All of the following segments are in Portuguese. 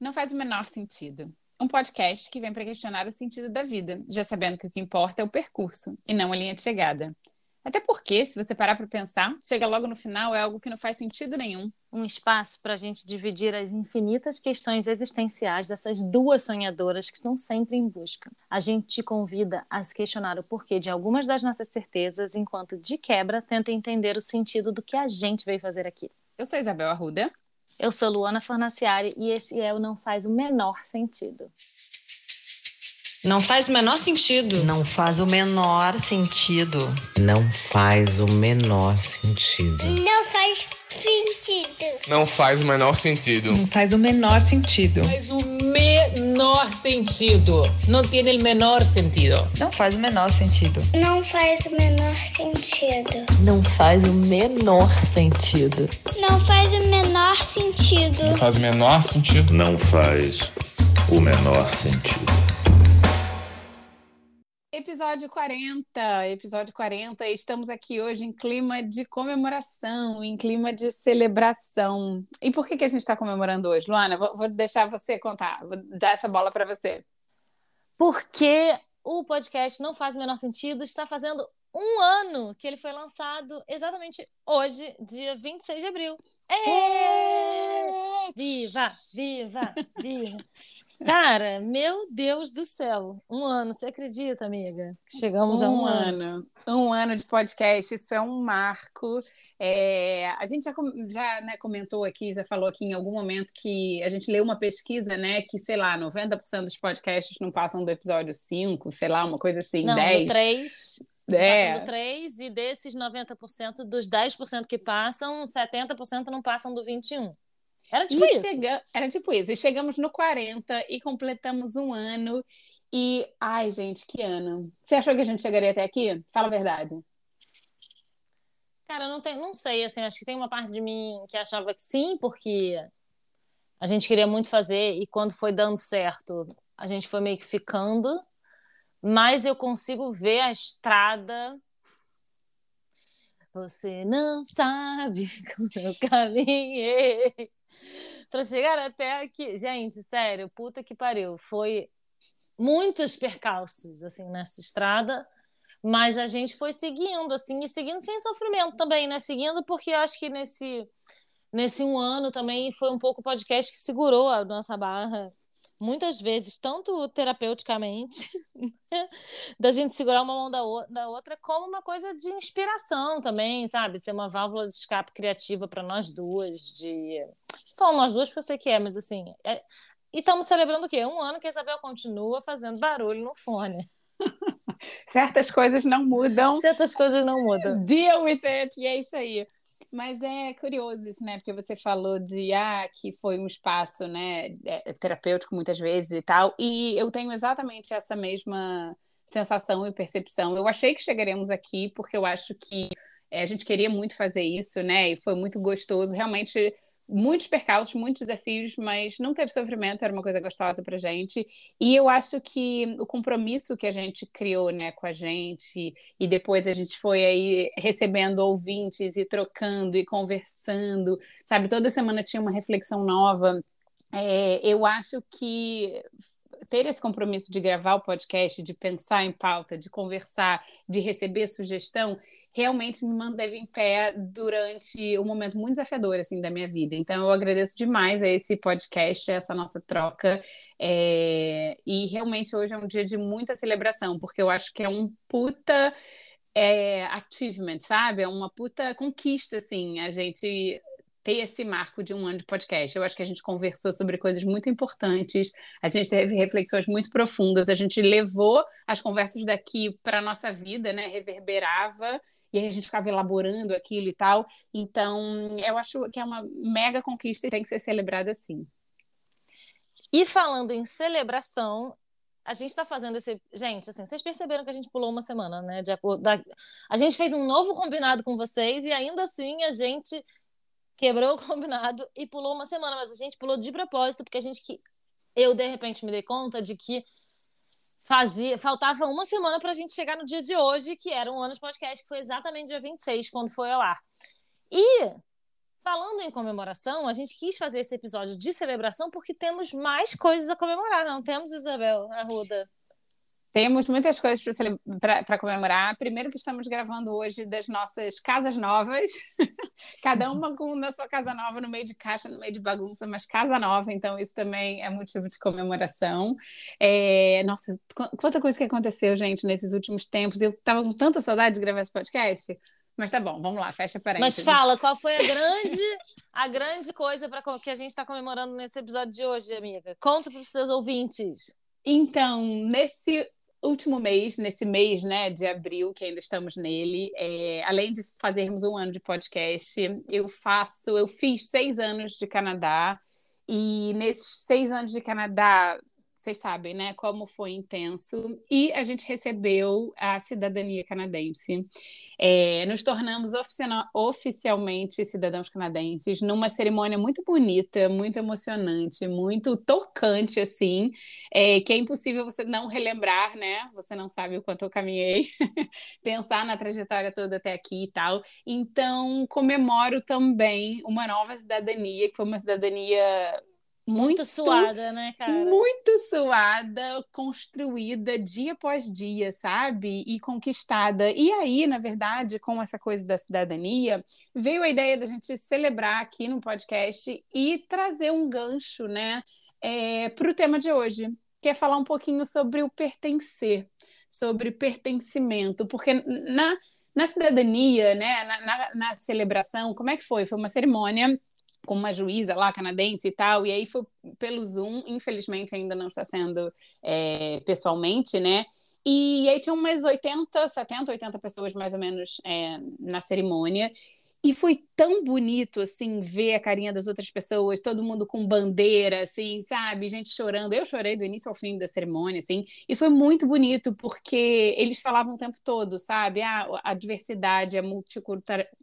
Não faz o menor sentido. Um podcast que vem para questionar o sentido da vida, já sabendo que o que importa é o percurso e não a linha de chegada. Até porque, se você parar para pensar, chega logo no final é algo que não faz sentido nenhum. Um espaço para a gente dividir as infinitas questões existenciais dessas duas sonhadoras que estão sempre em busca. A gente te convida a se questionar o porquê de algumas das nossas certezas, enquanto de quebra tenta entender o sentido do que a gente veio fazer aqui. Eu sou Isabel Arruda. Eu sou Luana Fornaciari e esse é o Não Faz o Menor Sentido. Não faz o menor sentido. Não faz o menor sentido. Não faz o menor sentido. Não faz sentido. Não faz o menor sentido. Não faz o menor sentido. Faz o menor sentido. Não tem o menor sentido. Não faz o menor sentido. Não faz o menor sentido. Não faz o menor sentido. Não faz o menor sentido. Não faz o menor sentido. Não faz o menor sentido. Episódio 40, episódio 40. Estamos aqui hoje em clima de comemoração, em clima de celebração. E por que, que a gente está comemorando hoje, Luana? Vou, vou deixar você contar, vou dar essa bola para você. Porque o podcast Não Faz o Menor Sentido está fazendo um ano que ele foi lançado exatamente hoje, dia 26 de abril. É! Viva, viva, viva. Cara, meu Deus do céu. Um ano, você acredita, amiga? Chegamos um a um ano. ano. Um ano de podcast, isso é um marco. É, a gente já, já né, comentou aqui, já falou aqui em algum momento que a gente leu uma pesquisa, né? Que, sei lá, 90% dos podcasts não passam do episódio 5, sei lá, uma coisa assim, não, 10. No 3. É. Passam do 3 e desses 90%, dos 10% que passam, 70% não passam do 21. Era tipo E isso. chega- Era tipo isso. E chegamos no 40 e completamos um ano. E, ai, gente, que ano. Você achou que a gente chegaria até aqui? Fala a verdade. Cara, não, tenho, não sei, assim, acho que tem uma parte de mim que achava que sim, porque a gente queria muito fazer e quando foi dando certo, a gente foi meio que ficando, mas eu consigo ver a estrada. Você não sabe como eu caminhei para chegar até aqui. Gente, sério, puta que pariu. Foi muitos percalços assim nessa estrada, mas a gente foi seguindo assim e seguindo sem sofrimento também, né? Seguindo porque acho que nesse nesse um ano também foi um pouco o podcast que segurou a nossa barra muitas vezes, tanto terapeuticamente, da gente segurar uma mão da, da outra, como uma coisa de inspiração também, sabe? Ser uma válvula de escape criativa para nós duas, de. Falo nós duas porque eu sei que é, mas assim. é- E estamos celebrando o quê? Um ano que a Isabel continua fazendo barulho no fone. Certas coisas não mudam. Certas coisas não mudam. Deal with it, e é isso aí. Mas é curioso isso, né? Porque você falou de ah, que foi um espaço, né, é, terapêutico muitas vezes e tal. E eu tenho exatamente essa mesma sensação e percepção. Eu achei que chegaremos aqui porque eu acho que é, a gente queria muito fazer isso, né? E foi muito gostoso. Realmente muitos percalços, muitos desafios, mas não teve sofrimento, era uma coisa gostosa pra gente. E eu acho que o compromisso que a gente criou, né, com a gente, e depois a gente foi aí recebendo ouvintes e trocando e conversando, sabe? Toda semana tinha uma reflexão nova. É, eu acho que ter esse compromisso de gravar o podcast, de pensar em pauta, de conversar, de receber sugestão, realmente me manteve em pé durante um momento muito desafiador assim da minha vida. Então eu agradeço demais a esse podcast, a essa nossa troca. É, E realmente hoje é um dia de muita celebração, porque eu acho que é um puta é, achievement, sabe? É uma puta conquista, assim, a gente ter esse marco de um ano de podcast. Eu acho que a gente conversou sobre coisas muito importantes, a gente teve reflexões muito profundas, a gente levou as conversas daqui para a nossa vida, né? Reverberava, e aí a gente ficava elaborando aquilo e tal. Então, eu acho que é uma mega conquista e tem que ser celebrada assim. E falando em celebração, a gente está fazendo esse. Gente, assim, vocês perceberam que a gente pulou uma semana, né? De acordo. A gente fez um novo combinado com vocês e ainda assim a gente quebrou o combinado e pulou uma semana, mas a gente pulou de propósito, porque a gente que. Eu, de repente, me dei conta de que fazia faltava uma semana para a gente chegar no dia de hoje, que era um ano de podcast, que foi exatamente dia 26, quando foi ao ar. E falando em comemoração, a gente quis fazer esse episódio de celebração porque temos mais coisas a comemorar, não temos, Isabel Arruda? Temos muitas coisas para comemorar. Primeiro que estamos gravando hoje das nossas casas novas, cada uma com na sua casa nova, no meio de caixa, no meio de bagunça, mas casa nova, então isso também é motivo de comemoração. É... Nossa, quanta coisa que aconteceu, gente, nesses últimos tempos. Eu estava com tanta saudade de gravar esse podcast. Mas tá bom, vamos lá, fecha parênteses. Mas fala, qual foi a grande, a grande coisa para que a gente está comemorando nesse episódio de hoje, amiga? Conta para os seus ouvintes. Então, nesse último mês, nesse mês né, de abril, que ainda estamos nele, é, além de fazermos um ano de podcast, eu faço, eu fiz seis anos de Canadá, e nesses seis anos de Canadá, vocês sabem, né, como foi intenso, e a gente recebeu a cidadania canadense. É, nos tornamos oficialmente cidadãos canadenses numa cerimônia muito bonita, muito emocionante, muito tocante, assim, é, que é impossível você não relembrar, né? Você não sabe o quanto eu caminhei, pensar na trajetória toda até aqui e tal. Então, comemoro também uma nova cidadania, que foi uma cidadania muito, muito suada, né, cara? Muito suada, construída dia após dia, sabe? E conquistada. E aí, na verdade, com essa coisa da cidadania, veio a ideia da gente celebrar aqui no podcast e trazer um gancho, né, é, para o tema de hoje, que é falar um pouquinho sobre o pertencer, sobre pertencimento, porque na, na cidadania, né, na, na, na celebração, como é que foi? Foi uma cerimônia com uma juíza lá canadense e tal, e aí foi pelo Zoom, infelizmente ainda não está sendo é, pessoalmente, né? E aí tinha umas 80, 70, 80 pessoas mais ou menos é, na cerimônia. E foi tão bonito, assim, ver a carinha das outras pessoas, todo mundo com bandeira, assim, sabe? Gente chorando. Eu chorei do início ao fim da cerimônia, assim. E foi muito bonito, porque eles falavam o tempo todo, sabe? Ah, a diversidade, a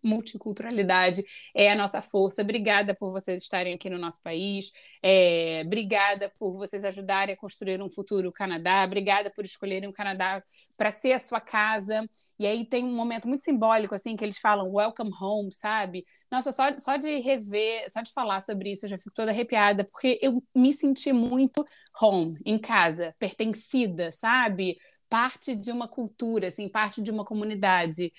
multiculturalidade é a nossa força. Obrigada por vocês estarem aqui no nosso país. É, obrigada por vocês ajudarem a construir um futuro Canadá. Obrigada por escolherem o Canadá para ser a sua casa. E aí tem um momento muito simbólico, assim, que eles falam welcome home, sabe? Nossa, só, só de rever, só de falar sobre isso, eu já fico toda arrepiada, porque eu me senti muito home, em casa, pertencida, sabe? Parte de uma cultura, assim, parte de uma comunidade.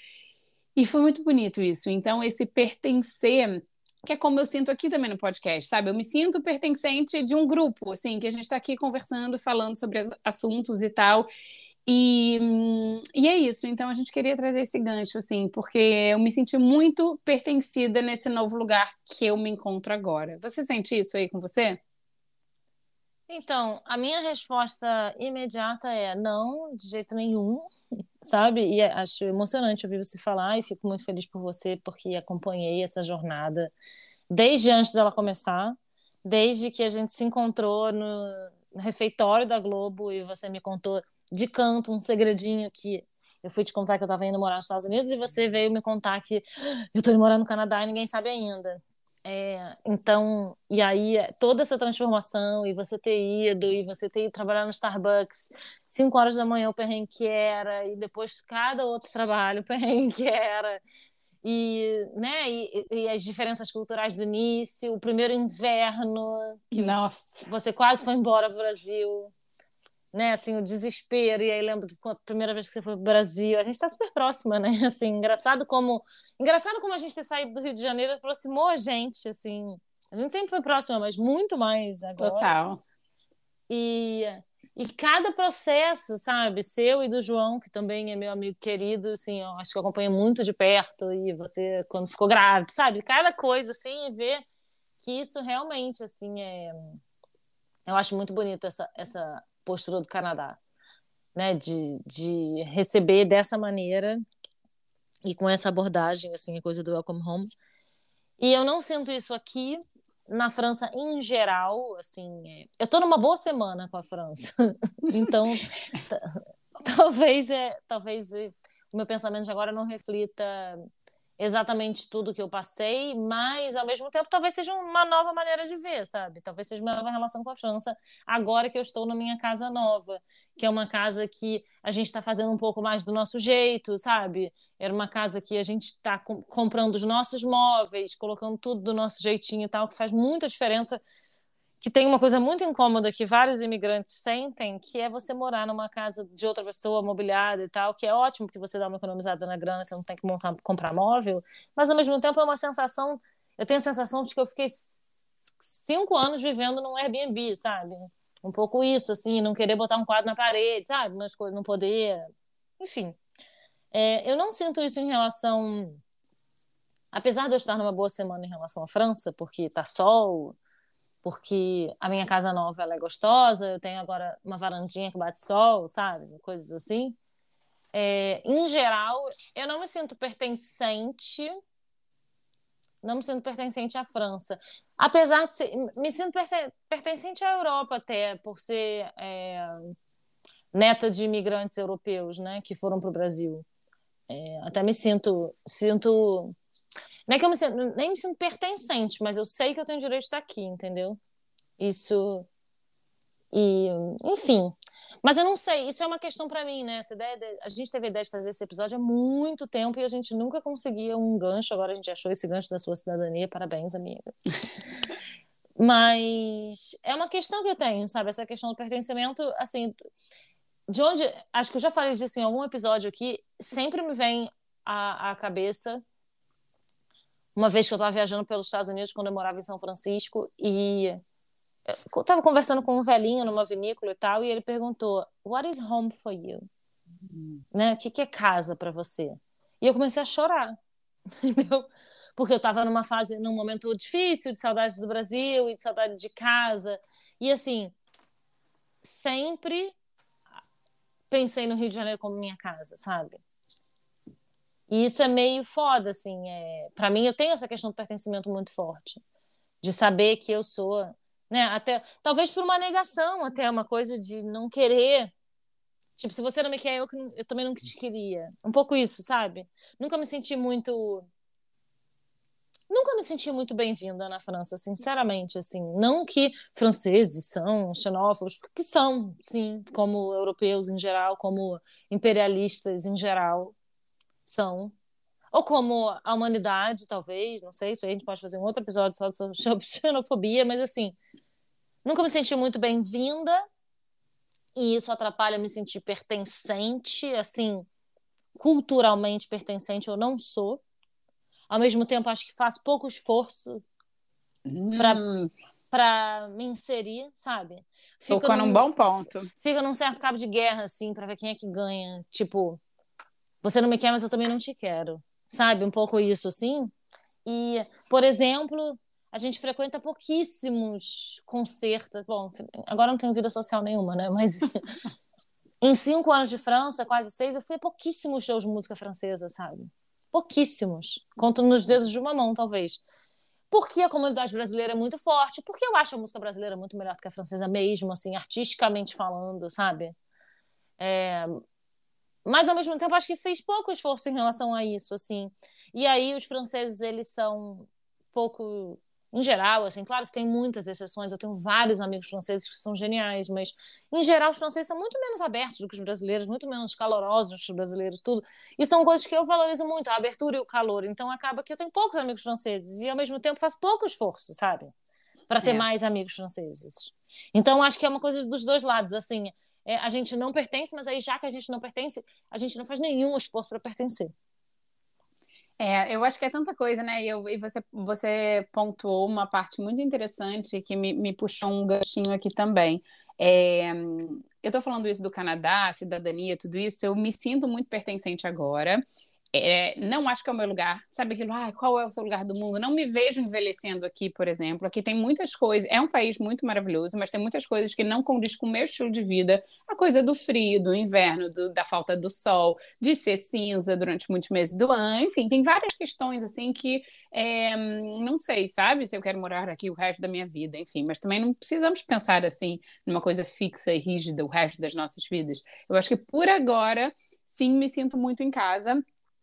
E foi muito bonito isso. Então, esse pertencer que é como eu sinto aqui também no podcast, sabe? Eu me sinto pertencente de um grupo, assim, que a gente está aqui conversando, falando sobre assuntos e tal. E, e é isso, então a gente queria trazer esse gancho, assim, porque eu me senti muito pertencida nesse novo lugar que eu me encontro agora. Você sente isso aí com você? Então, a minha resposta imediata é não, de jeito nenhum, sabe? E acho emocionante ouvir você falar e fico muito feliz por você, porque acompanhei essa jornada desde antes dela começar, desde que a gente se encontrou no refeitório da Globo e você me contou de canto, um segredinho que eu fui te contar que eu estava indo morar nos Estados Unidos e você veio me contar que eu estou indo morar no Canadá e ninguém sabe ainda. É, então, e aí toda essa transformação e você ter ido e você ter ido trabalhar no Starbucks, 5 horas da manhã o perrengue que era e depois cada outro trabalho o perrengue que era e, né, e, e, as diferenças culturais do início, o primeiro inverno que Nossa. você quase foi embora do Brasil né, assim, o desespero, e aí lembro da primeira vez que você foi para o Brasil, a gente está super próxima, né, assim, engraçado como, engraçado como a gente ter saído do Rio de Janeiro aproximou a gente, assim, a gente sempre foi próxima, mas muito mais agora. Total. E, e cada processo, sabe, seu e do João, que também é meu amigo querido, assim, eu acho que eu acompanho muito de perto, e você, quando ficou grávida, sabe, cada coisa, assim, e ver que isso realmente, assim, é... Eu acho muito bonito essa, essa postura do Canadá, né, de, de receber dessa maneira e com essa abordagem, assim, a coisa do welcome home. E eu não sinto isso aqui na França em geral, assim, é... eu tô numa boa semana com a França. então, talvez é, talvez é... o meu pensamento de agora não reflita exatamente tudo que eu passei, mas ao mesmo tempo talvez seja uma nova maneira de ver, sabe? Talvez seja uma nova relação com a França, agora que eu estou na minha casa nova, que é uma casa que a gente está fazendo um pouco mais do nosso jeito, sabe? Era uma casa que a gente está com comprando os nossos móveis, colocando tudo do nosso jeitinho e tal, que faz muita diferença que tem uma coisa muito incômoda que vários imigrantes sentem, que é você morar numa casa de outra pessoa mobiliada e tal, que é ótimo porque você dá uma economizada na grana, você não tem que montar, comprar móvel, mas ao mesmo tempo é uma sensação, eu tenho a sensação de que eu fiquei cinco anos vivendo num Airbnb, sabe? Um pouco isso, assim, não querer botar um quadro na parede, sabe? Umas coisas, não poder, enfim. É, eu não sinto isso em relação, apesar de eu estar numa boa semana em relação à França, porque tá sol, porque a minha casa nova ela é gostosa, eu tenho agora uma varandinha que bate sol, sabe? Coisas assim. É, em geral, eu não me sinto pertencente, não me sinto pertencente à França. Apesar de ser, me sinto pertencente à Europa até, por ser é, neta de imigrantes europeus, né, que foram para o Brasil. É, até me sinto, sinto não é que eu me sinto, nem me sinto pertencente, mas eu sei que eu tenho direito de estar aqui, entendeu? Isso. E, enfim. Mas eu não sei, isso é uma questão para mim, né? Essa ideia de, a gente teve a ideia de fazer esse episódio há muito tempo e a gente nunca conseguia um gancho. Agora a gente achou esse gancho da sua cidadania. Parabéns, amiga. Mas é uma questão que eu tenho, sabe? Essa questão do pertencimento, assim, de onde. Acho que eu já falei disso em algum episódio aqui. Sempre me vem à, à cabeça uma vez que eu estava viajando pelos Estados Unidos quando eu morava em São Francisco e eu estava conversando com um velhinho numa vinícola e tal e ele perguntou What is home for you? Uhum. Né? O que, que é casa para você? E eu comecei a chorar, entendeu? Porque eu estava numa fase, num momento difícil de saudade do Brasil e de saudade de casa e assim sempre pensei no Rio de Janeiro como minha casa, sabe? E isso é meio foda, assim. É... Para mim, eu tenho essa questão do pertencimento muito forte. De saber que eu sou. Né? Até, talvez por uma negação, até uma coisa de não querer. Tipo, se você não me quer, eu, eu também não te queria. Um pouco isso, sabe? Nunca me senti muito. Nunca me senti muito bem-vinda na França, sinceramente, assim. Não que franceses são xenófobos, porque são, sim, como europeus em geral, como imperialistas em geral, são. Ou como a humanidade, talvez, não sei, se a gente pode fazer um outro episódio só sobre xenofobia, mas assim, nunca me senti muito bem-vinda e isso atrapalha me sentir pertencente, assim, culturalmente pertencente eu não sou. Ao mesmo tempo, acho que faço pouco esforço hum. para para me inserir, sabe? Fica Tocou num, num bom ponto. Fica num certo cabo de guerra, assim, para ver quem é que ganha. Tipo, você não me quer, mas eu também não te quero. Sabe? Um pouco isso, assim. E, por exemplo, a gente frequenta pouquíssimos concertos. Bom, agora não tenho vida social nenhuma, né? Mas em cinco anos de França, quase seis, eu fui a pouquíssimos shows de música francesa, sabe? Pouquíssimos. Conto nos dedos de uma mão, talvez. Porque a comunidade brasileira é muito forte, porque eu acho a música brasileira muito melhor do que a francesa mesmo, assim, artisticamente falando, sabe? É, mas ao mesmo tempo acho que fez pouco esforço em relação a isso, assim. E aí os franceses eles são pouco em geral, assim, claro que tem muitas exceções, eu tenho vários amigos franceses que são geniais, mas em geral os franceses são muito menos abertos do que os brasileiros, muito menos calorosos do que os brasileiros, tudo. E são coisas que eu valorizo muito, a abertura e o calor. Então acaba que eu tenho poucos amigos franceses e ao mesmo tempo faço pouco esforço, sabe? Para ter é. mais amigos franceses. Então acho que é uma coisa dos dois lados, assim, é, a gente não pertence, mas aí já que a gente não pertence, a gente não faz nenhum esforço para pertencer. É, eu acho que é tanta coisa, né? E, eu, e você, você pontuou uma parte muito interessante que me, me puxou um ganchinho aqui também. É, eu estou falando isso do Canadá, cidadania, tudo isso, eu me sinto muito pertencente agora. É, não acho que é o meu lugar. Sabe aquilo, ah, qual é o seu lugar do mundo? Não me vejo envelhecendo aqui, por exemplo. Aqui tem muitas coisas. É um país muito maravilhoso, mas tem muitas coisas que não condiz com o meu estilo de vida. A coisa do frio, do inverno, do, da falta do sol, de ser cinza durante muitos meses do ano. Enfim, tem várias questões assim que é, não sei, sabe? Se eu quero morar aqui o resto da minha vida, enfim. Mas também não precisamos pensar assim numa coisa fixa e rígida o resto das nossas vidas. Eu acho que por agora, sim, me sinto muito em casa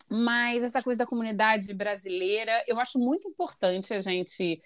mas essa coisa da comunidade brasileira, eu acho muito importante a gente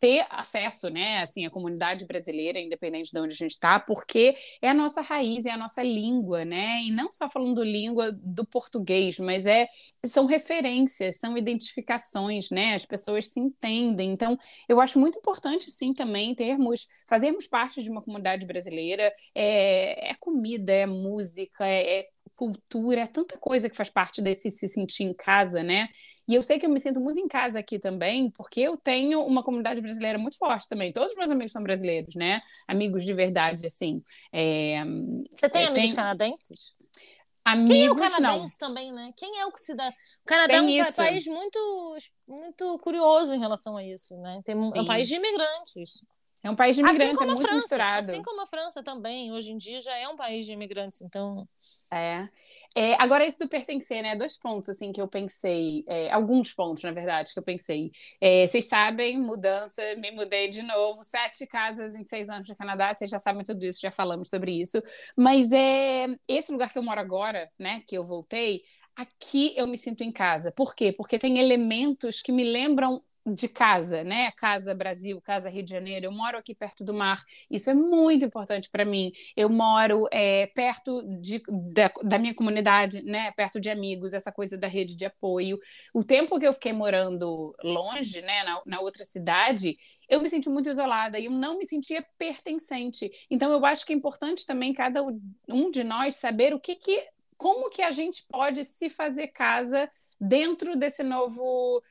ter acesso, né, assim, à comunidade brasileira, independente de onde a gente está, porque é a nossa raiz, é a nossa língua, né, e não só falando língua do português, mas é são referências, são identificações, né, as pessoas se entendem. Então, eu acho muito importante, sim, também termos, fazermos parte de uma comunidade brasileira. É, é comida, é música, é, é cultura, é tanta coisa que faz parte desse se sentir em casa, né? E eu sei que eu me sinto muito em casa aqui também, porque eu tenho uma comunidade brasileira muito forte também. Todos os meus amigos são brasileiros, né? Amigos de verdade, assim. É... Você tem é, amigos tem- canadenses? Amigos, Quem é o não. canadense também, né? Quem é o que se dá. O Canadá é Tem um pa- isso. país muito, muito curioso em relação a isso, né? Tem, um- é um país de imigrantes. É um país de Assim imigrantes, é como a muito França. misturado. Assim como a França também, hoje em dia já é um país de imigrantes. Então, É. É, agora, isso do pertencer, né? Dois pontos, assim, que eu pensei. é, alguns pontos, na verdade, que eu pensei. É, vocês sabem, mudança, me mudei de novo, sete casas em seis anos no Canadá, vocês já sabem tudo isso, já falamos sobre isso. Mas é esse lugar que eu moro agora, né? Que eu voltei, aqui eu me sinto em casa. Por quê? Porque tem elementos que me lembram de casa, né? Casa Brasil, Casa Rio de Janeiro. Eu moro aqui perto do mar. Isso é muito importante para mim. Eu moro é, perto de, da, da minha comunidade, né? Perto de amigos, essa coisa da rede de apoio. O tempo que eu fiquei morando longe, né? Na, na outra cidade, eu me senti muito isolada e eu não me sentia pertencente. Então, eu acho que é importante também cada um de nós saber o que que, como que a gente pode se fazer casa dentro desse novo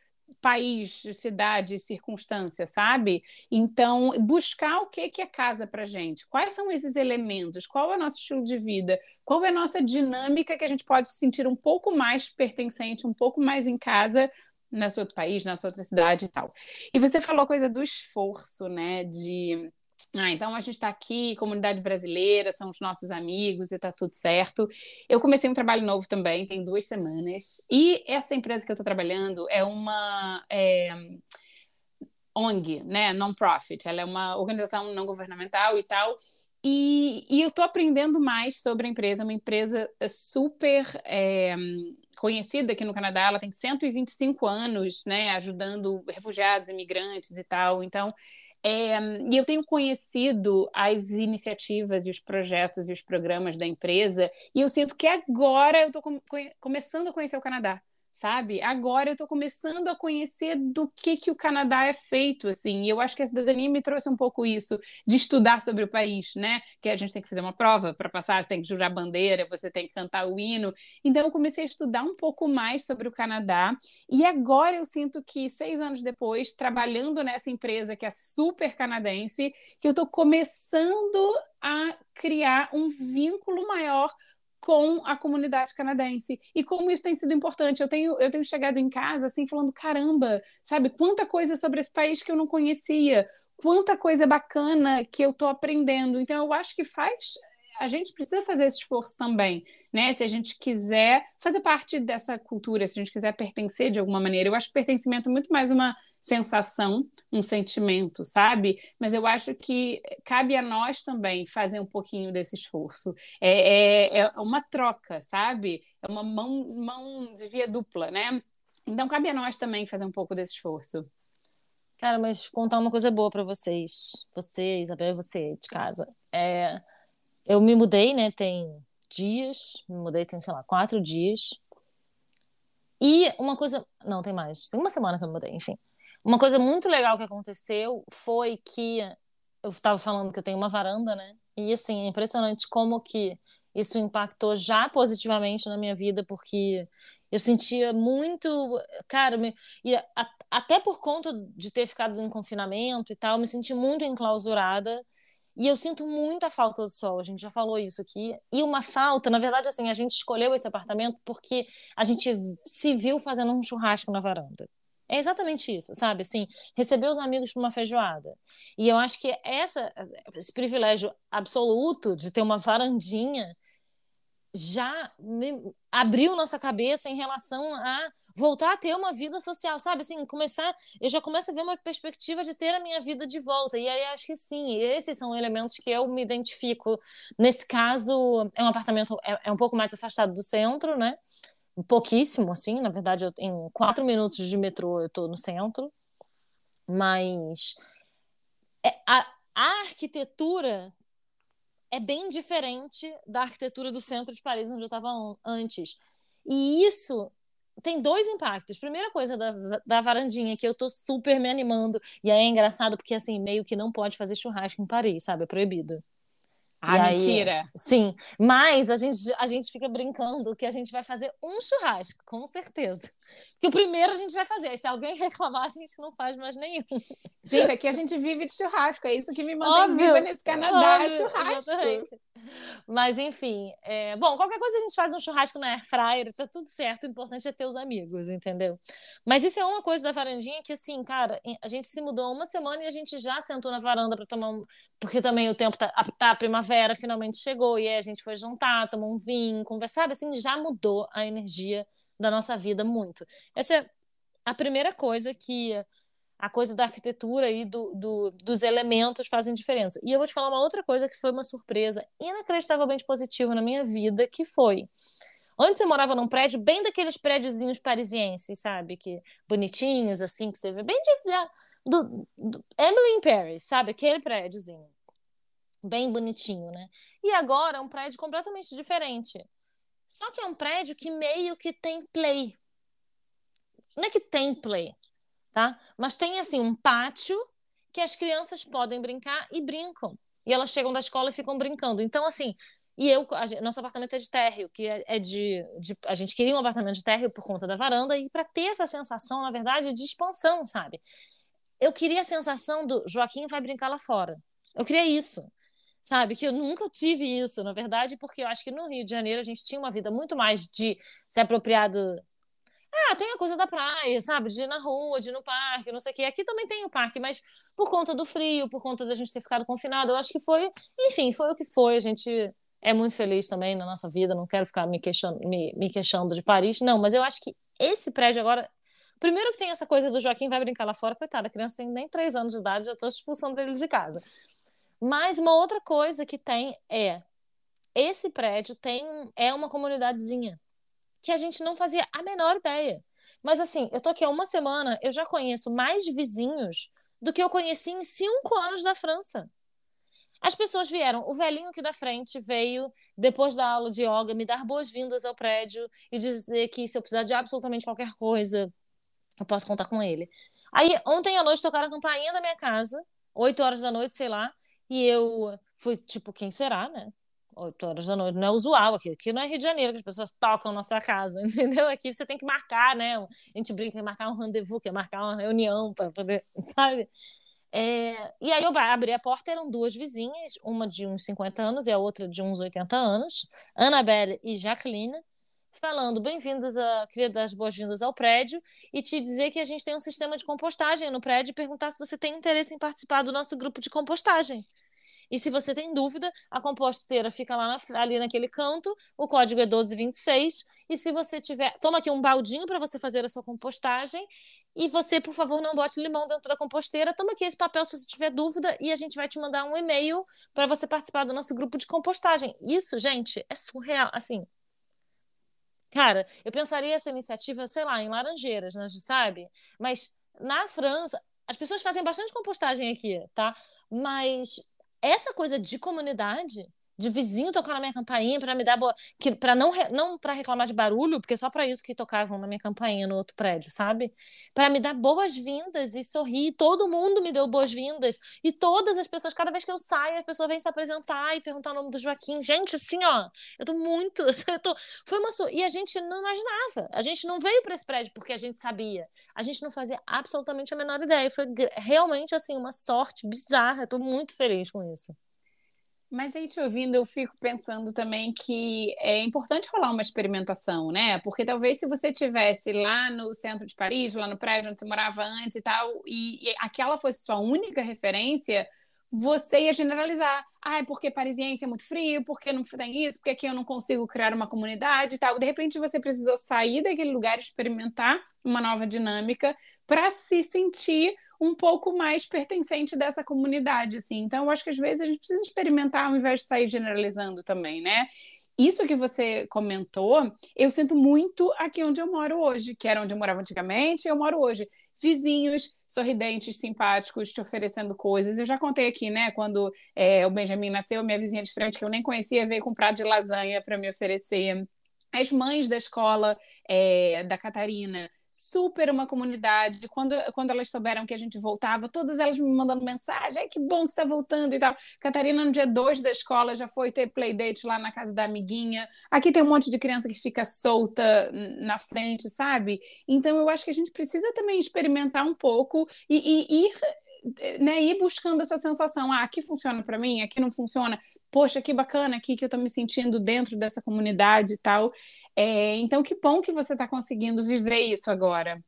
país, cidade, circunstância, sabe? Então, buscar o que que é casa para gente. Quais são esses elementos? Qual é o nosso estilo de vida? Qual é a nossa dinâmica que a gente pode se sentir um pouco mais pertencente, um pouco mais em casa nesse outro país, nessa outra cidade e tal. E você falou a coisa do esforço, né? De ah, então a gente está aqui, comunidade brasileira, são os nossos amigos e tá tudo certo. Eu comecei um trabalho novo também, tem duas semanas. E essa empresa que eu estou trabalhando é uma é, ONG, né? Non-profit. Ela é uma organização não governamental e tal. E, e eu estou aprendendo mais sobre a empresa, uma empresa super é, conhecida aqui no Canadá, ela tem 125 anos, né, ajudando refugiados, imigrantes e tal. Então, é, e eu tenho conhecido as iniciativas e os projetos e os programas da empresa, e eu sinto que agora eu estou com, começando a conhecer o Canadá, sabe? Agora eu estou começando a conhecer do que, que o Canadá é feito, assim, e eu acho que a cidadania me trouxe um pouco isso, de estudar sobre o país, né? Que a gente tem que fazer uma prova para passar, você tem que jurar bandeira, você tem que cantar o hino. Então eu comecei a estudar um pouco mais sobre o Canadá, e agora eu sinto que seis anos depois, trabalhando nessa empresa que é super canadense, que eu estou começando a criar um vínculo maior com a comunidade canadense. E como isso tem sido importante. Eu tenho, eu tenho chegado em casa assim, falando: caramba, sabe, quanta coisa sobre esse país que eu não conhecia, quanta coisa bacana que eu estou aprendendo. Então, eu acho que faz. A gente precisa fazer esse esforço também, né? Se a gente quiser fazer parte dessa cultura, se a gente quiser pertencer de alguma maneira. Eu acho que pertencimento é muito mais uma sensação, um sentimento, sabe? Mas eu acho que cabe a nós também fazer um pouquinho desse esforço. É, é, é uma troca, sabe? É uma mão, mão de via dupla, né? Então cabe a nós também fazer um pouco desse esforço. Cara, mas contar uma coisa boa para vocês. Você, Isabel, e você de casa. É, eu me mudei, né? Tem dias. Me mudei, tem, sei lá, quatro dias. E uma coisa. Não, tem mais. Tem uma semana que eu me mudei, enfim. Uma coisa muito legal que aconteceu foi que eu estava falando que eu tenho uma varanda, né? E assim, é impressionante como que isso impactou já positivamente na minha vida, porque eu sentia muito, cara, me, e a, até por conta de ter ficado em confinamento e tal, me senti muito enclausurada. E eu sinto muita falta do sol, a gente já falou isso aqui. E uma falta, na verdade, assim, a gente escolheu esse apartamento porque a gente se viu fazendo um churrasco na varanda. É exatamente isso, sabe? Assim, receber os amigos para uma feijoada. E eu acho que essa, esse privilégio absoluto de ter uma varandinha já abriu nossa cabeça em relação a voltar a ter uma vida social, sabe? Assim, começar, eu já começo a ver uma perspectiva de ter a minha vida de volta. E aí acho que sim, esses são elementos que eu me identifico. Nesse caso, é um apartamento é, é um pouco mais afastado do centro, né? pouquíssimo, assim, na verdade, eu, em quatro minutos de metrô eu estou no centro, mas é, a, a arquitetura é bem diferente da arquitetura do centro de Paris, onde eu estava antes. E isso tem dois impactos. Primeira coisa da, da varandinha, que eu tô super me animando. E aí é engraçado porque, assim, meio que não pode fazer churrasco em Paris, sabe? É proibido. Ah, aí- mentira! Sim, mas a gente, a gente fica brincando que a gente vai fazer um churrasco, com certeza. Que o primeiro a gente vai fazer. Aí, se alguém reclamar, a gente não faz mais nenhum. Gente, aqui a gente vive de churrasco, é isso que me mantém Óbvio, viva nesse Canadá, é Óbvio, churrasco. exatamente. Mas enfim, é, bom, qualquer coisa a gente faz um churrasco na air fryer, tá tudo certo. O importante é ter os amigos, entendeu? Mas isso é uma coisa da varandinha que assim, cara, a gente se mudou uma semana e a gente já sentou na varanda para tomar um, porque também o tempo tá, tá a primavera finalmente chegou e a gente foi jantar, tomou um vinho, conversar, sabe? assim, já mudou a energia da nossa vida muito. Essa é a primeira coisa que a coisa da arquitetura e do, do- dos elementos fazem diferença. E eu vou te falar uma outra coisa que foi uma surpresa inacreditavelmente positiva na minha vida, que foi. Antes eu morava num prédio bem daqueles prédiozinhos parisienses, sabe? Que bonitinhos, assim, que você vê, bem de, do, do Emily in Paris, sabe? Aquele prédiozinho. Bem bonitinho, né? E agora é um prédio completamente diferente. Só que é um prédio que meio que tem play. Não é que tem play, tá? Mas tem assim um pátio que as crianças podem brincar e brincam. E elas chegam da escola e ficam brincando. Então, assim, e eu, a nosso apartamento é de térreo, que é, é de, de- A gente queria um apartamento de térreo por conta da varanda, e para ter essa sensação, na verdade, de expansão, sabe? Eu queria a sensação do Joaquim vai brincar lá fora. Eu queria isso. Sabe, que eu nunca tive isso, na verdade, porque eu acho que no Rio de Janeiro a gente tinha uma vida muito mais de se apropriar do, ah, tem a coisa da praia, sabe? De ir na rua, de ir no parque, não sei o quê. Aqui também tem o parque, mas por conta do frio, por conta da gente ter ficado confinado, eu acho que foi, enfim, foi o que foi. A gente é muito feliz também na nossa vida, não quero ficar me queixando, me, me queixando de Paris, não, mas eu acho que esse prédio agora. Primeiro que tem essa coisa do Joaquim vai brincar lá fora, coitada, a criança tem nem três anos de idade, já estou expulsando ele de casa. Mas uma outra coisa que tem é esse prédio tem é uma comunidadezinha que a gente não fazia a menor ideia. Mas assim, eu tô aqui há uma semana, eu já conheço mais vizinhos do que eu conheci em cinco anos da França. As pessoas vieram, o velhinho aqui da frente veio, depois da aula de yoga, me dar boas-vindas ao prédio e dizer que se eu precisar de absolutamente qualquer coisa, eu posso contar com ele. Aí, ontem à noite, tocaram a campainha da minha casa, 8 horas da noite, sei lá, e eu fui tipo, quem será, né? 8 horas da noite, não é usual aqui. Aqui não é Rio de Janeiro, que as pessoas tocam na sua casa, entendeu? Aqui você tem que marcar, né? A gente brinca em marcar um rendezvous, que é marcar uma reunião para poder, sabe? É, e aí eu abri a porta, eram duas vizinhas, uma de uns 50 anos e a outra de uns 80 anos, Annabelle e Jacqueline, falando bem-vindas a queria dar as boas-vindas ao prédio e te dizer que a gente tem um sistema de compostagem no prédio e perguntar se você tem interesse em participar do nosso grupo de compostagem. E se você tem dúvida, a composteira fica lá na, ali naquele canto, o código é 1226. E se você tiver. Toma aqui um baldinho para você fazer a sua compostagem. E você, por favor, não bote limão dentro da composteira. Toma aqui esse papel se você tiver dúvida. E a gente vai te mandar um e-mail para você participar do nosso grupo de compostagem. Isso, gente, é surreal. Assim. Cara, eu pensaria essa iniciativa, sei lá, em Laranjeiras, né, sabe? Mas na França, as pessoas fazem bastante compostagem aqui, tá? Mas essa coisa de comunidade, de vizinho tocar na minha campainha para me dar boa, que para não re... não para reclamar de barulho, porque só para isso que tocavam na minha campainha no outro prédio, sabe? Para me dar boas-vindas e sorrir, todo mundo me deu boas-vindas e todas as pessoas, cada vez que eu saio, a pessoa vem se apresentar e perguntar o nome do Joaquim. Gente, assim, ó, eu tô muito, eu tô... foi uma e a gente não imaginava. A gente não veio para esse prédio porque a gente sabia. A gente não fazia absolutamente a menor ideia. Foi realmente assim uma sorte bizarra. Eu tô muito feliz com isso. Mas aí te ouvindo, eu fico pensando também que é importante rolar uma experimentação, né? Porque talvez se você tivesse lá no centro de Paris, lá no prédio onde você morava antes e tal, e, e aquela fosse sua única referência, você ia generalizar. Ah, é porque parisiense é muito frio, porque não tem isso, porque aqui eu não consigo criar uma comunidade e tal. De repente você precisou sair daquele lugar, experimentar uma nova dinâmica para se sentir um pouco mais pertencente dessa comunidade, assim. Então, eu acho que às vezes a gente precisa experimentar ao invés de sair generalizando também, né? Isso que você comentou, eu sinto muito aqui onde eu moro hoje, que era onde eu morava antigamente, eu moro hoje. Vizinhos sorridentes, simpáticos, te oferecendo coisas. Eu já contei aqui, né, quando é, o Benjamin nasceu, minha vizinha de frente, que eu nem conhecia, veio com prato de lasanha para me oferecer as mães da escola é, da Catarina, super uma comunidade. Quando, quando elas souberam que a gente voltava, todas elas me mandando mensagem: que bom que está voltando e tal. Catarina, no dia 2 da escola, já foi ter playdate lá na casa da amiguinha. Aqui tem um monte de criança que fica solta na frente, sabe? Então eu acho que a gente precisa também experimentar um pouco e, e ir né, ir buscando essa sensação, ah, aqui funciona para mim, aqui não funciona, poxa, que bacana aqui que eu estou me sentindo dentro dessa comunidade e tal. É, então, que bom que você está conseguindo viver isso agora.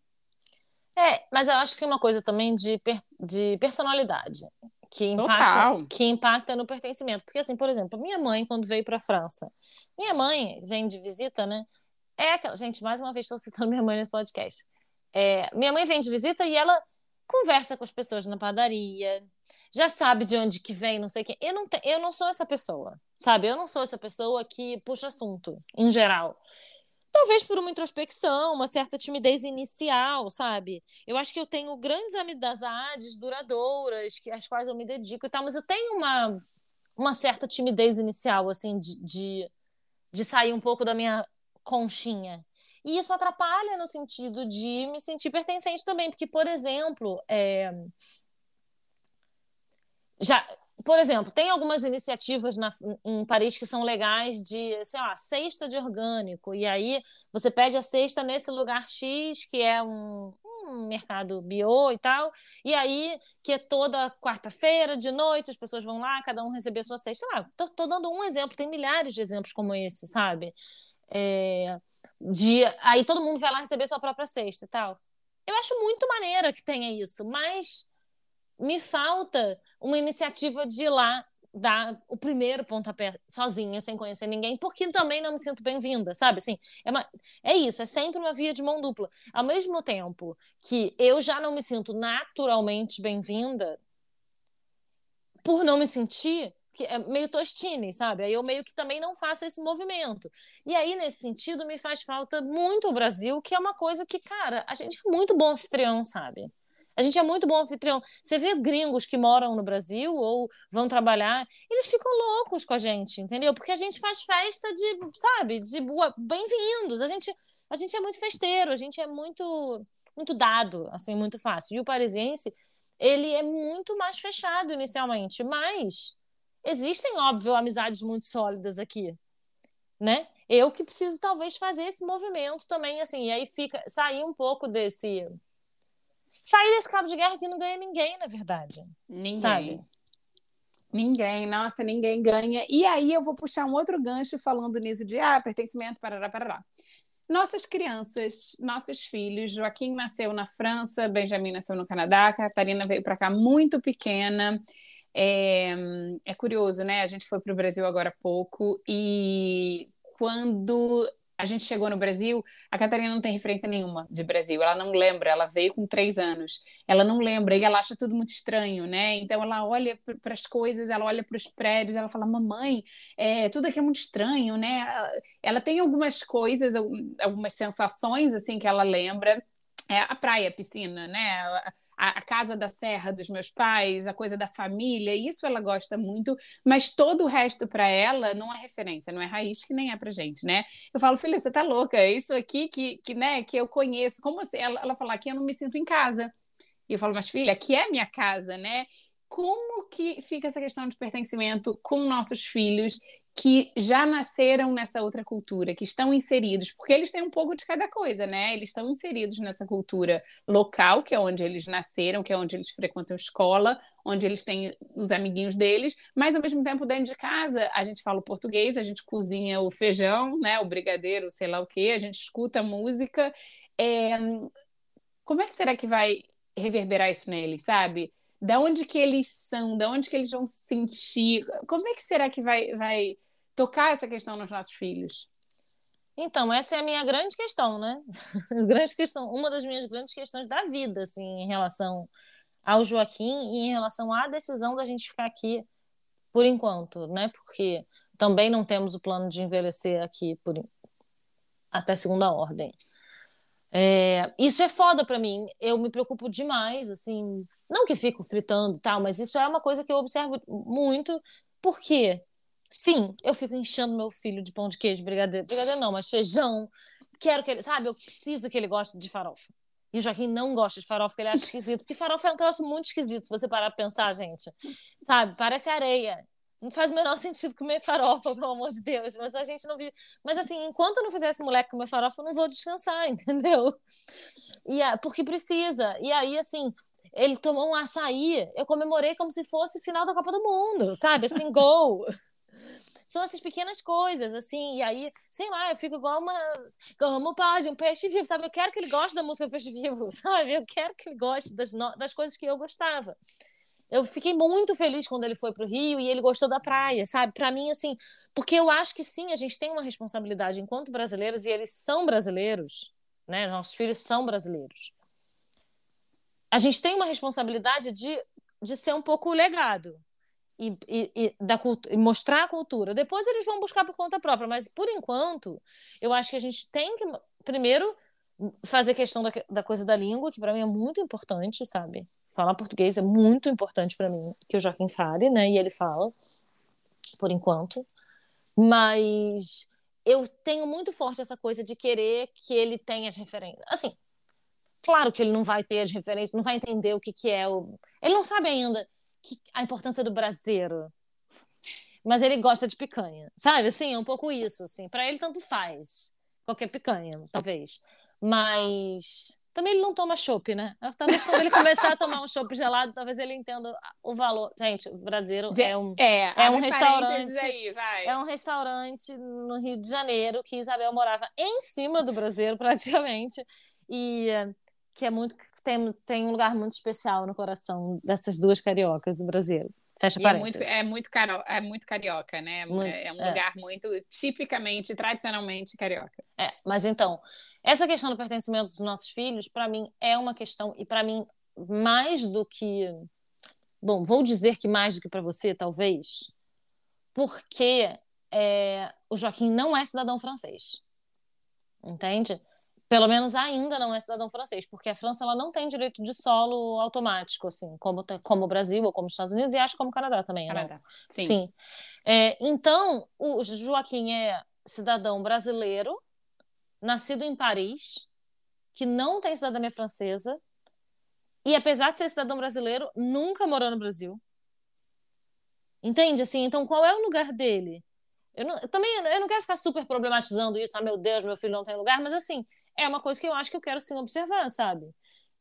É, mas eu acho que tem uma coisa também de, per de personalidade. Que impacta, que impacta no pertencimento. Porque, assim, por exemplo, minha mãe, quando veio para a França, minha mãe vem de visita, né? É aquela. Gente, mais uma vez estou citando minha mãe nesse podcast. É, minha mãe vem de visita e ela conversa com as pessoas na padaria, já sabe de onde que vem, não sei quê. Eu não, te, eu não sou essa pessoa, sabe? Eu não sou essa pessoa que puxa assunto, em geral. Talvez por uma introspecção, uma certa timidez inicial, sabe? Eu acho que eu tenho grandes amizades duradouras, que, às quais eu me dedico e tal, mas eu tenho uma, uma certa timidez inicial, assim, de, de, de sair um pouco da minha conchinha. E isso atrapalha no sentido de me sentir pertencente também, porque, por exemplo, é... já, por exemplo, tem algumas iniciativas na, em Paris que são legais de, sei lá, cesta de orgânico, e aí você pede a cesta nesse lugar X, que é um, um mercado bio e tal, e aí que é toda quarta-feira, de noite, as pessoas vão lá, cada um receber sua cesta. Sei lá, tô, tô dando um exemplo, tem milhares de exemplos como esse, sabe? É de aí todo mundo vai lá receber sua própria cesta e tal. Eu acho muito maneira que tenha isso, mas me falta uma iniciativa de ir lá dar o primeiro pontapé sozinha, sem conhecer ninguém, porque também não me sinto bem-vinda, sabe? Assim, é, uma, é isso, é sempre uma via de mão dupla. Ao mesmo tempo que eu já não me sinto naturalmente bem-vinda, por não me sentir, meio tostine, sabe? Aí eu meio que também não faço esse movimento. E aí, nesse sentido, me faz falta muito o Brasil, que é uma coisa que, cara, a gente é muito bom anfitrião, sabe? A gente é muito bom anfitrião. Você vê gringos que moram no Brasil ou vão trabalhar, eles ficam loucos com a gente, entendeu? Porque a gente faz festa de, sabe, de bem-vindos. A gente, a gente é muito festeiro, a gente é muito, muito dado, assim, muito fácil. E o parisiense, ele é muito mais fechado inicialmente, mas existem, óbvio, amizades muito sólidas aqui, né? Eu que preciso talvez fazer esse movimento também, assim, e aí fica sair um pouco desse sair desse cabo de guerra que não ganha ninguém, na verdade. Ninguém. Sabe? Ninguém, nossa, ninguém ganha. E aí eu vou puxar um outro gancho falando nisso de ah, pertencimento, parará, parará. Nossas crianças, nossos filhos, Joaquim nasceu na França, Benjamin nasceu no Canadá, Catarina veio para cá muito pequena. É, é curioso, né? A gente foi para o Brasil agora há pouco e quando a gente chegou no Brasil, a Catarina não tem referência nenhuma de Brasil, ela não lembra, ela veio com três anos, ela não lembra e ela acha tudo muito estranho, né? Então ela olha para as coisas, ela olha para os prédios, ela fala: Mamãe, é, tudo aqui é muito estranho, né? Ela tem algumas coisas, algumas sensações assim que ela lembra é a praia, a piscina, né? A, a, casa da serra dos meus pais, a coisa da família, isso ela gosta muito, mas todo o resto para ela não é referência, não é raiz que nem é pra gente, né? Eu falo, filha, você tá louca? É isso aqui que, que, né, que eu conheço, como assim? Ela, ela fala, aqui eu não me sinto em casa. E eu falo, mas filha, aqui é minha casa, né? Como que fica essa questão de pertencimento com nossos filhos que já nasceram nessa outra cultura, que estão inseridos, porque eles têm um pouco de cada coisa, né? Eles estão inseridos nessa cultura local, que é onde eles nasceram, que é onde eles frequentam escola, onde eles têm os amiguinhos deles, mas ao mesmo tempo dentro de casa a gente fala o português, a gente cozinha o feijão, né? O brigadeiro, sei lá o quê, a gente escuta música. É... Como é que será que vai reverberar isso neles, sabe? Da onde que eles são, da onde que eles vão se sentir, como é que será que vai, vai tocar essa questão nos nossos filhos? Então, essa é a minha grande questão, né? grande questão, uma das minhas grandes questões da vida, assim, em relação ao Joaquim e em relação à decisão da gente ficar aqui por enquanto, né? Porque Também não temos o plano de envelhecer aqui por até segunda ordem. É, isso é foda para mim. Eu me preocupo demais, assim, não que fico fritando e tal, mas isso é uma coisa que eu observo muito, porque sim, eu fico enchendo meu filho de pão de queijo, brigadeiro, brigadeiro não, mas feijão. Quero que ele, sabe, eu preciso que ele goste de farofa. E o Joaquim não gosta de farofa, porque ele acha esquisito. Porque farofa é um troço muito esquisito, se você parar pra pensar, gente. Sabe? Parece areia. Não faz o menor sentido comer farofa, pelo amor de Deus. Mas a gente não vive. Mas assim, enquanto eu não fizesse moleque comer farofa, eu não vou descansar, entendeu? E. Porque precisa. E aí, assim, ele tomou um açaí. Eu comemorei como se fosse final da Copa do Mundo, sabe? Assim, gol. São essas pequenas coisas, assim, e aí, sei lá, eu fico igual uma. Como pode, um peixe vivo, sabe? Eu quero que ele goste da música do peixe vivo, sabe? Eu quero que ele goste das, no... das coisas que eu gostava. Eu fiquei muito feliz quando ele foi para o Rio e ele gostou da praia, sabe? Para mim, assim, porque eu acho que sim, a gente tem uma responsabilidade enquanto brasileiros e eles são brasileiros, né? Nossos filhos são brasileiros. A gente tem uma responsabilidade de, de ser um pouco legado, e, e, e, da e mostrar a cultura. Depois eles vão buscar por conta própria, mas por enquanto, eu acho que a gente tem que, primeiro, fazer questão da, da coisa da língua, que para mim é muito importante, sabe? Falar português é muito importante para mim, que o Joaquim fale, né? E ele fala, por enquanto. Mas eu tenho muito forte essa coisa de querer que ele tenha as referências. Assim, claro que ele não vai ter as referências, não vai entender o que, que é o. Ele não sabe ainda que, a importância do braseiro. Mas ele gosta de picanha, sabe? Assim, é um pouco isso, assim. Para ele tanto faz. Qualquer picanha, talvez. Mas também ele não toma chopp, né? Talvez quando ele começar a tomar um chopp gelado, talvez ele entenda o valor. Gente, o brasileiro é um é, é um restaurante. Aí, é um restaurante no Rio de Janeiro que Isabel morava em cima do brasileiro, praticamente. E que é muito tem, tem um lugar muito especial no coração dessas duas cariocas do Brasil. Fecha e é muito, é, muito caro, é muito carioca, né? Muito, é um é. lugar muito tipicamente, tradicionalmente carioca. É, mas então, essa questão do pertencimento dos nossos filhos, para mim, é uma questão, e para mim, mais do que. Bom, vou dizer que mais do que para você, talvez, porque é, o Joaquim não é cidadão francês. Entende? Pelo menos ainda não é cidadão francês, porque a França ela não tem direito de solo automático, assim, como, como o Brasil ou como os Estados Unidos, e acho como o Canadá também. Né? Canadá, sim. sim. É, então, o Joaquim é cidadão brasileiro, nascido em Paris, que não tem cidadania francesa, e apesar de ser cidadão brasileiro, nunca morou no Brasil. Entende? Assim, então qual é o lugar dele? Eu, não, eu também eu não quero ficar super problematizando isso, ah, meu Deus, meu filho não tem lugar, mas assim, é uma coisa que eu acho que eu quero sim observar, sabe?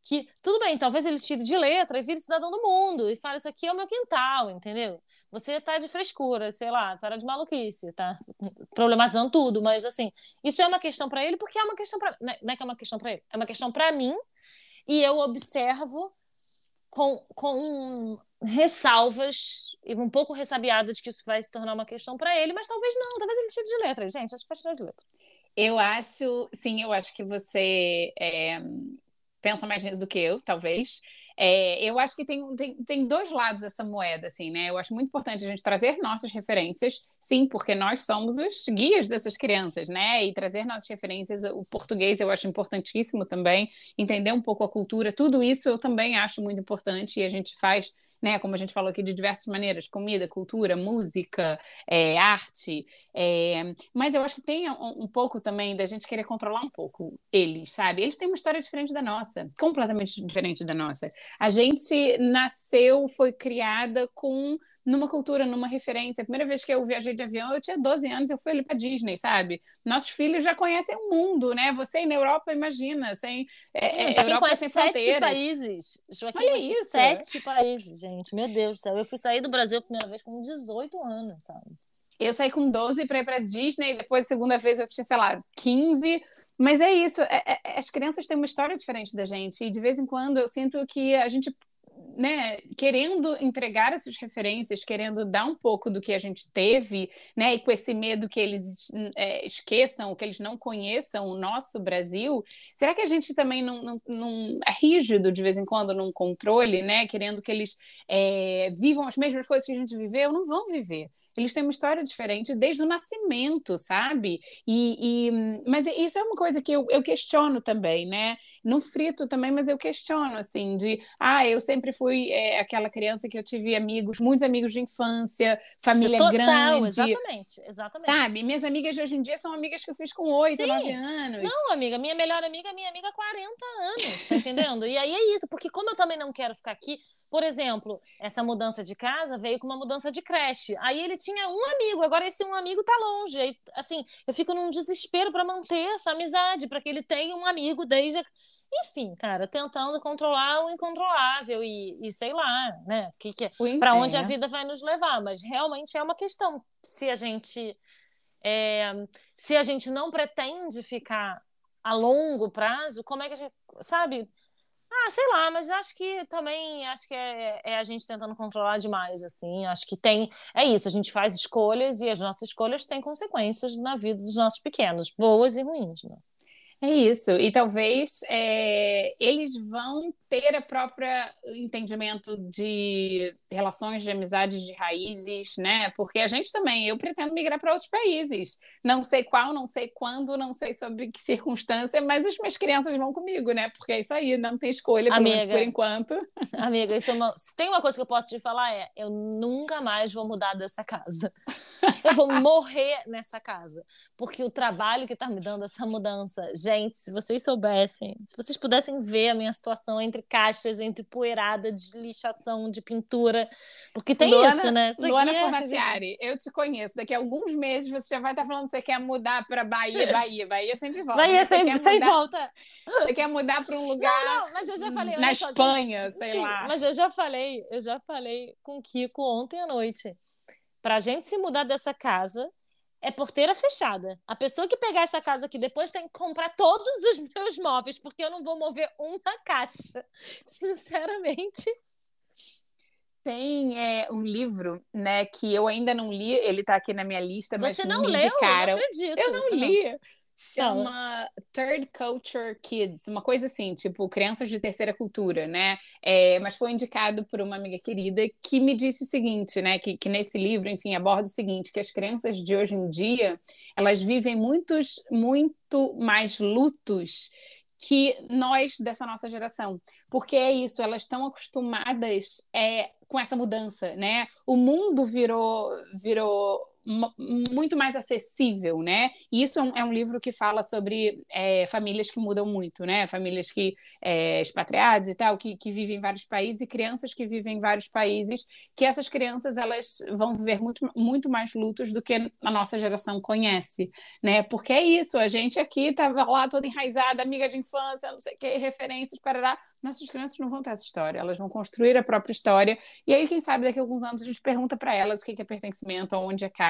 Que tudo bem, talvez ele tire de letra e vire cidadão do mundo e fale isso aqui é o meu quintal, entendeu? Você tá de frescura, sei lá, tá de maluquice, tá problematizando tudo, mas assim, isso é uma questão para ele porque é uma questão para, é, não é que é uma questão para ele, é uma questão para mim e eu observo com, com ressalvas e um pouco ressabiada de que isso vai se tornar uma questão para ele, mas talvez não, talvez ele tire de letra, gente, acho que vai tirar de letra. Eu acho, sim, eu acho que você é, pensa mais nisso do que eu, talvez. É, eu acho que tem, tem, tem dois lados essa moeda, assim, né? Eu acho muito importante a gente trazer nossas referências, sim, porque nós somos os guias dessas crianças, né? E trazer nossas referências, o português eu acho importantíssimo também, entender um pouco a cultura, tudo isso eu também acho muito importante e a gente faz, né? Como a gente falou aqui, de diversas maneiras: comida, cultura, música, é, arte. É... Mas eu acho que tem um, um pouco também da gente querer controlar um pouco eles, sabe? Eles têm uma história diferente da nossa, completamente diferente da nossa. A gente nasceu, foi criada com numa cultura, numa referência. A primeira vez que eu viajei de avião, eu tinha 12 anos, eu fui ali para Disney, sabe? Nossos filhos já conhecem o mundo, né? Você na Europa, imagina, sem é, é, Europa sem sete fronteiras. países. Joaquim Olha isso. Sete países, gente. Meu Deus do céu. Eu fui sair do Brasil a primeira vez com 18 anos, sabe? Eu saí com 12 para ir para Disney, depois, segunda vez, eu tinha, sei lá, 15. Mas é isso, é, é, as crianças têm uma história diferente da gente, e de vez em quando eu sinto que a gente né, querendo entregar essas referências, querendo dar um pouco do que a gente teve, né, e com esse medo que eles é, esqueçam, que eles não conheçam o nosso Brasil, será que a gente também não, não, não é rígido de vez em quando num controle, né, querendo que eles é, vivam as mesmas coisas que a gente viveu? Não vão viver. Eles têm uma história diferente desde o nascimento, sabe? E, e mas isso é uma coisa que eu, eu questiono também, né? Não frito também, mas eu questiono, assim, de, ah, eu sempre fui é, aquela criança que eu tive amigos, muitos amigos de infância, família Total, grande. Exatamente, exatamente. Sabe? Minhas amigas de hoje em dia são amigas que eu fiz com oito, nove anos. Não, amiga, minha melhor amiga é minha amiga há 40 anos, tá entendendo? e aí é isso, porque como eu também não quero ficar aqui, por exemplo, essa mudança de casa veio com uma mudança de creche. Aí ele tinha um amigo, agora esse um amigo tá longe. Aí, assim, eu fico num desespero para manter essa amizade, para que ele tenha um amigo desde. a- Enfim, cara, tentando controlar o incontrolável e, e sei lá, né? Que que O para onde a é. vida vai nos levar, mas realmente é uma questão. Se a gente é, se a gente não pretende ficar a longo prazo, como é que a gente, sabe? Ah, sei lá, mas acho que também acho que é, é a gente tentando controlar demais, assim. Acho que tem. É isso, a gente faz escolhas e as nossas escolhas têm consequências na vida dos nossos pequenos, boas e ruins, né? É isso, e talvez é, eles vão ter a própria entendimento de relações de amizades de raízes, né? Porque a gente também, eu pretendo migrar para outros países. Não sei qual, não sei quando, não sei sob que circunstância, mas as minhas crianças vão comigo, né? Porque é isso aí, não tem escolha, Amiga. por enquanto. Amiga, isso é uma... se tem uma coisa que eu posso te falar é: eu nunca mais vou mudar dessa casa. Eu vou morrer nessa casa. Porque o trabalho que tá me dando essa mudança, gente, se vocês soubessem, se vocês pudessem ver a minha situação entre caixas, entre poeirada, de lixação, de pintura. Porque tem Luana, isso, né? Isso Luana é- Fornaciari, eu te conheço. Daqui a alguns meses você já vai estar falando que você quer mudar para Bahia, Bahia, Bahia sempre volta. Vai é Você sem, quer sem mudar- volta. Você quer mudar para um lugar Não, não, mas eu já falei. olha na só, Espanha, sei Sim, lá. Mas eu já falei, eu já falei com o Kiko ontem à noite. Pra gente se mudar dessa casa é porteira fechada. A pessoa que pegar essa casa aqui depois tem que comprar todos os meus móveis, porque eu não vou mover uma caixa. Sinceramente. Tem é, um livro, né, que eu ainda não li, ele tá aqui na minha lista, mas Você não me leu? Eu indicaram. não acredito. Eu não li. Chama Third Culture Kids, uma coisa assim, tipo crianças de terceira cultura, né? É, mas foi indicado por uma amiga querida que me disse o seguinte, né? Que, que nesse livro, enfim, aborda o seguinte: que as crianças de hoje em dia elas vivem muitos, muito mais lutos que nós dessa nossa geração. Porque é isso, elas estão acostumadas é, com essa mudança, né? O mundo virou, virou muito mais acessível, né? E isso é um, é um livro que fala sobre é, famílias que mudam muito, né? Famílias que é, expatriados e tal, que, que vivem em vários países e crianças que vivem em vários países, que essas crianças elas vão viver muito, muito mais lutos do que a nossa geração conhece, né? Porque é isso, a gente aqui estava lá toda enraizada, amiga de infância, não sei o que, referências, parará. Nossas crianças não vão ter essa história, elas vão construir a própria história. E aí, quem sabe, daqui a alguns anos a gente pergunta para elas o que é pertencimento, aonde é casa,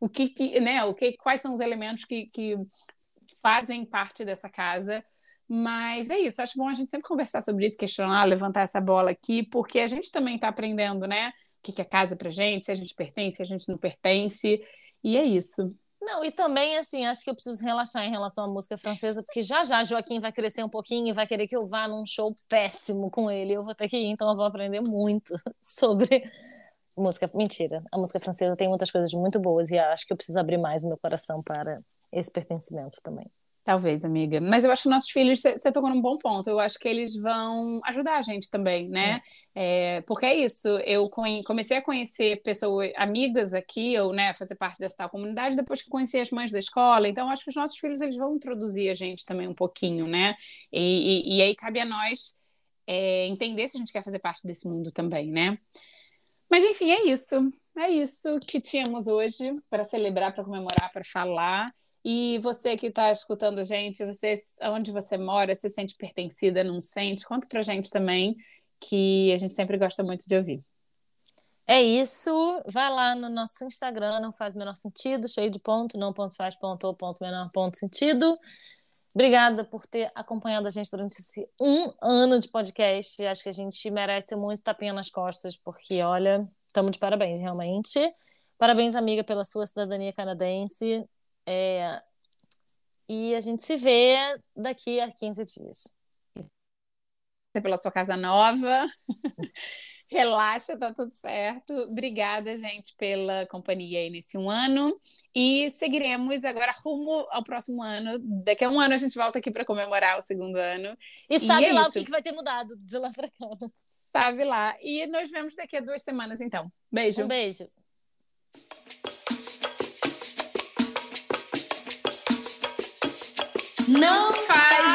o que, que né, o que, quais são os elementos que, que fazem parte dessa casa. Mas é isso, acho bom a gente sempre conversar sobre isso, questionar, levantar essa bola aqui, porque a gente também está aprendendo, né? O que que é casa pra gente, se a gente pertence, se a gente não pertence. E é isso. Não, e também, assim, acho que eu preciso relaxar em relação à música francesa, porque já já Joaquim vai crescer um pouquinho e vai querer que eu vá num show péssimo com ele. Eu vou ter que ir, então eu vou aprender muito sobre música. Mentira, a música francesa tem muitas coisas muito boas e acho que eu preciso abrir mais o meu coração para esse pertencimento também. Talvez, amiga. Mas eu acho que nossos filhos, você tocou num bom ponto. Eu acho que eles vão ajudar a gente também, né? É, porque é isso. Eu comecei a conhecer pessoas, amigas aqui, ou né, fazer parte dessa tal comunidade depois que conheci as mães da escola. Então, eu acho que os nossos filhos eles vão introduzir a gente também um pouquinho, né? E, e- e aí cabe a nós é, entender se a gente quer fazer parte desse mundo também, né? Mas enfim, é isso. É isso que tínhamos hoje para celebrar, para comemorar, para falar. E você que está escutando a gente, você, onde você mora, se sente pertencida, não sente? Conta pra gente também, que a gente sempre gosta muito de ouvir. É isso. Vai lá no nosso Instagram, não faz menor sentido, cheio de ponto, não ponto faz ponto ou ponto menor ponto sentido. Obrigada por ter acompanhado a gente durante esse um ano de podcast. Acho que a gente merece muito tapinha nas costas, porque, olha, estamos de parabéns, realmente. Parabéns, amiga, pela sua cidadania canadense. É, E a gente se vê daqui a 15 dias. Pela sua casa nova. Relaxa, tá tudo certo. Obrigada, gente, pela companhia aí nesse um ano. E seguiremos agora rumo ao próximo ano. Daqui a um ano a gente volta aqui para comemorar o segundo ano. E sabe é lá isso. o que, que vai ter mudado de lá pra cá. Sabe lá. E nos vemos daqui a duas semanas, então. Beijo. Um beijo. Não faz